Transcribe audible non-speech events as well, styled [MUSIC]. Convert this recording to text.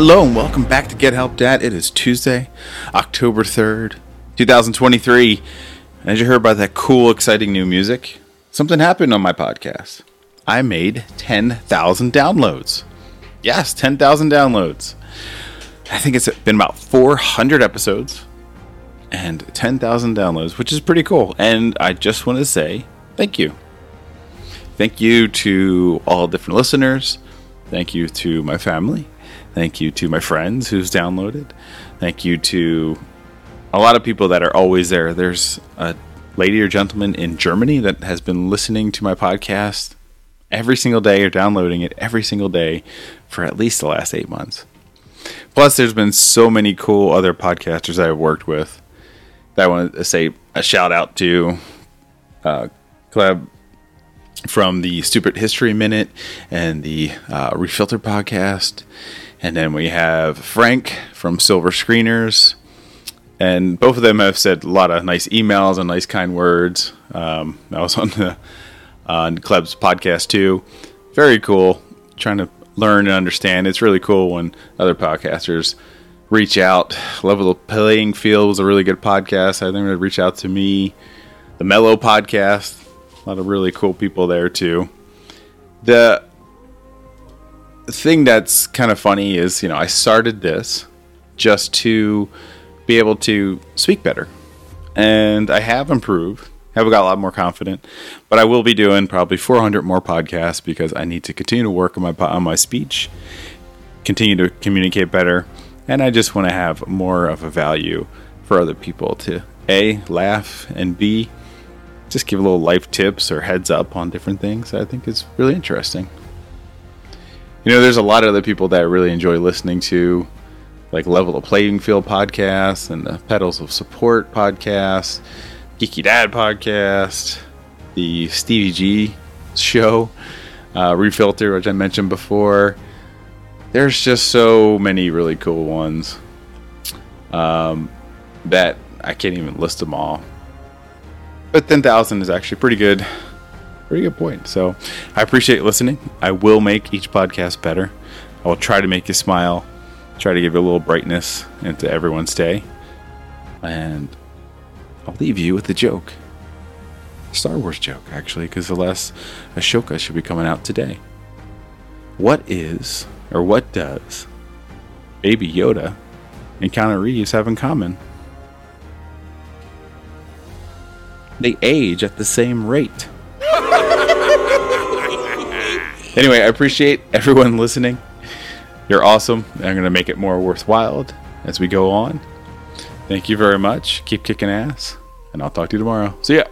Hello and welcome back to Get Help Dad. It is Tuesday, October 3rd, 2023. As you heard by that cool, exciting new music, something happened on my podcast. I made 10,000 downloads. Yes, 10,000 downloads. I think it's been about 400 episodes and 10,000 downloads, which is pretty cool. And I just want to say thank you. Thank you to all different listeners. Thank you to my family. Thank you to my friends who's downloaded. Thank you to a lot of people that are always there. There's a lady or gentleman in Germany that has been listening to my podcast every single day or downloading it every single day for at least the last eight months. Plus, there's been so many cool other podcasters I've worked with that I want to say a shout out to uh, from the Stupid History Minute and the uh, Refilter podcast. And then we have Frank from Silver Screeners. And both of them have said a lot of nice emails and nice kind words. Um, I was [LAUGHS] on the on Kleb's podcast too. Very cool. Trying to learn and understand. It's really cool when other podcasters reach out. Level Playing Field was a really good podcast. I think they reach out to me. The Mellow podcast. A lot of really cool people there too. The thing that's kind of funny is, you know, I started this just to be able to speak better. And I have improved. Have got a lot more confident, but I will be doing probably 400 more podcasts because I need to continue to work on my on my speech, continue to communicate better, and I just want to have more of a value for other people to a laugh and b just give a little life tips or heads up on different things. I think is really interesting. You know, there's a lot of other people that I really enjoy listening to, like Level the Playing Field podcast and the Pedals of Support podcast, Geeky Dad podcast, the Stevie G show, uh, Refilter, which I mentioned before. There's just so many really cool ones um, that I can't even list them all. But 10,000 is actually pretty good pretty good point. So I appreciate listening. I will make each podcast better. I will try to make you smile, try to give you a little brightness into everyone's day. And I'll leave you with a joke. Star Wars joke, actually, because the last Ahsoka should be coming out today. What is, or what does, Baby Yoda and Keanu Reeves have in common? They age at the same rate. Anyway, I appreciate everyone listening. You're awesome. I'm going to make it more worthwhile as we go on. Thank you very much. Keep kicking ass, and I'll talk to you tomorrow. See ya.